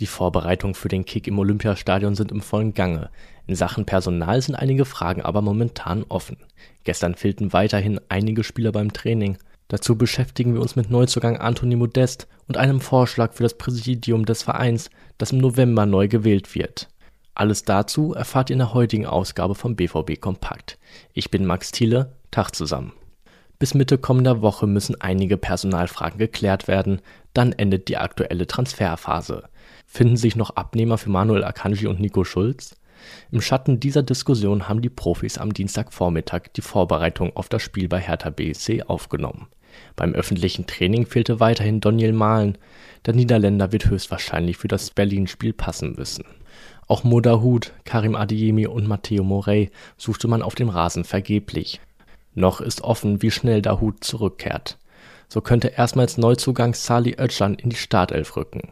Die Vorbereitungen für den Kick im Olympiastadion sind im vollen Gange. In Sachen Personal sind einige Fragen aber momentan offen. Gestern fehlten weiterhin einige Spieler beim Training. Dazu beschäftigen wir uns mit Neuzugang Anthony Modest und einem Vorschlag für das Präsidium des Vereins, das im November neu gewählt wird. Alles dazu erfahrt ihr in der heutigen Ausgabe vom BVB Kompakt. Ich bin Max Thiele, Tag zusammen. Bis Mitte kommender Woche müssen einige Personalfragen geklärt werden, dann endet die aktuelle Transferphase. Finden sich noch Abnehmer für Manuel Akanji und Nico Schulz? Im Schatten dieser Diskussion haben die Profis am Dienstagvormittag die Vorbereitung auf das Spiel bei Hertha BSC aufgenommen. Beim öffentlichen Training fehlte weiterhin Daniel Mahlen. Der Niederländer wird höchstwahrscheinlich für das Berlin-Spiel passen müssen. Auch Modahut, Karim Adeyemi und Matteo Morey suchte man auf dem Rasen vergeblich. Noch ist offen, wie schnell Dahut zurückkehrt. So könnte erstmals Neuzugang Sali Özcan in die Startelf rücken.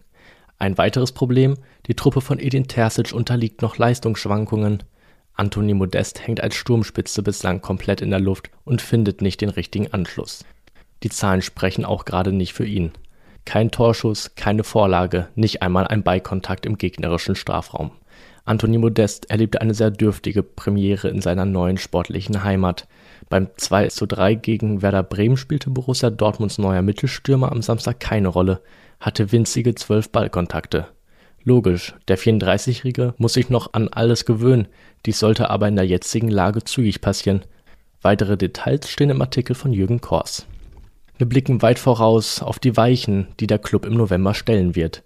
Ein weiteres Problem, die Truppe von Edin Terzic unterliegt noch Leistungsschwankungen. Anthony Modest hängt als Sturmspitze bislang komplett in der Luft und findet nicht den richtigen Anschluss. Die Zahlen sprechen auch gerade nicht für ihn. Kein Torschuss, keine Vorlage, nicht einmal ein Beikontakt im gegnerischen Strafraum. Anthony Modest erlebte eine sehr dürftige Premiere in seiner neuen sportlichen Heimat. Beim 2:3 gegen Werder Bremen spielte Borussia Dortmunds neuer Mittelstürmer am Samstag keine Rolle hatte winzige zwölf Ballkontakte. Logisch, der 34-Jährige muss sich noch an alles gewöhnen, dies sollte aber in der jetzigen Lage zügig passieren. Weitere Details stehen im Artikel von Jürgen Kors. Wir blicken weit voraus auf die Weichen, die der Club im November stellen wird.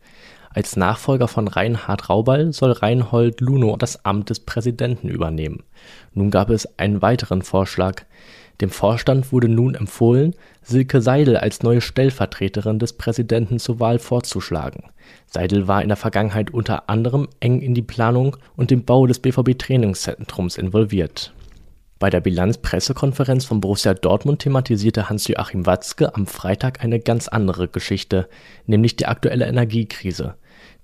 Als Nachfolger von Reinhard Raubal soll Reinhold Luno das Amt des Präsidenten übernehmen. Nun gab es einen weiteren Vorschlag. Dem Vorstand wurde nun empfohlen, Silke Seidel als neue Stellvertreterin des Präsidenten zur Wahl vorzuschlagen. Seidel war in der Vergangenheit unter anderem eng in die Planung und den Bau des BVB-Trainingszentrums involviert. Bei der Bilanzpressekonferenz von Borussia Dortmund thematisierte Hans-Joachim Watzke am Freitag eine ganz andere Geschichte, nämlich die aktuelle Energiekrise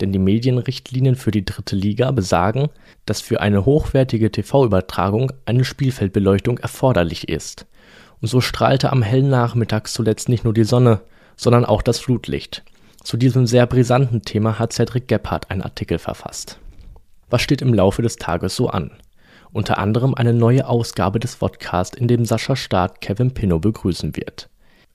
denn die Medienrichtlinien für die dritte Liga besagen, dass für eine hochwertige TV-Übertragung eine Spielfeldbeleuchtung erforderlich ist. Und so strahlte am hellen Nachmittag zuletzt nicht nur die Sonne, sondern auch das Flutlicht. Zu diesem sehr brisanten Thema hat Cedric Gebhardt einen Artikel verfasst. Was steht im Laufe des Tages so an? Unter anderem eine neue Ausgabe des Vodcast, in dem Sascha Staat Kevin Pinnow begrüßen wird.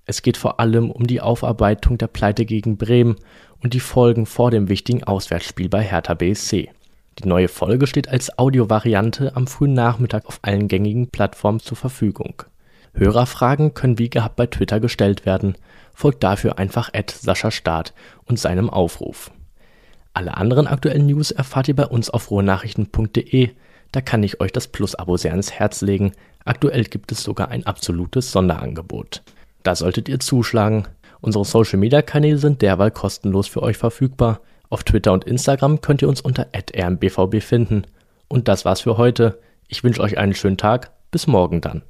Es geht vor allem um die Aufarbeitung der Pleite gegen Bremen und die Folgen vor dem wichtigen Auswärtsspiel bei Hertha BSC. Die neue Folge steht als Audiovariante am frühen Nachmittag auf allen gängigen Plattformen zur Verfügung. Hörerfragen können wie gehabt bei Twitter gestellt werden. Folgt dafür einfach Sascha Staat und seinem Aufruf. Alle anderen aktuellen News erfahrt ihr bei uns auf ruhrnachrichten.de. Da kann ich euch das Plus-Abo sehr ans Herz legen. Aktuell gibt es sogar ein absolutes Sonderangebot. Da solltet ihr zuschlagen. Unsere Social Media Kanäle sind derweil kostenlos für euch verfügbar. Auf Twitter und Instagram könnt ihr uns unter rmbvb finden. Und das war's für heute. Ich wünsche euch einen schönen Tag. Bis morgen dann.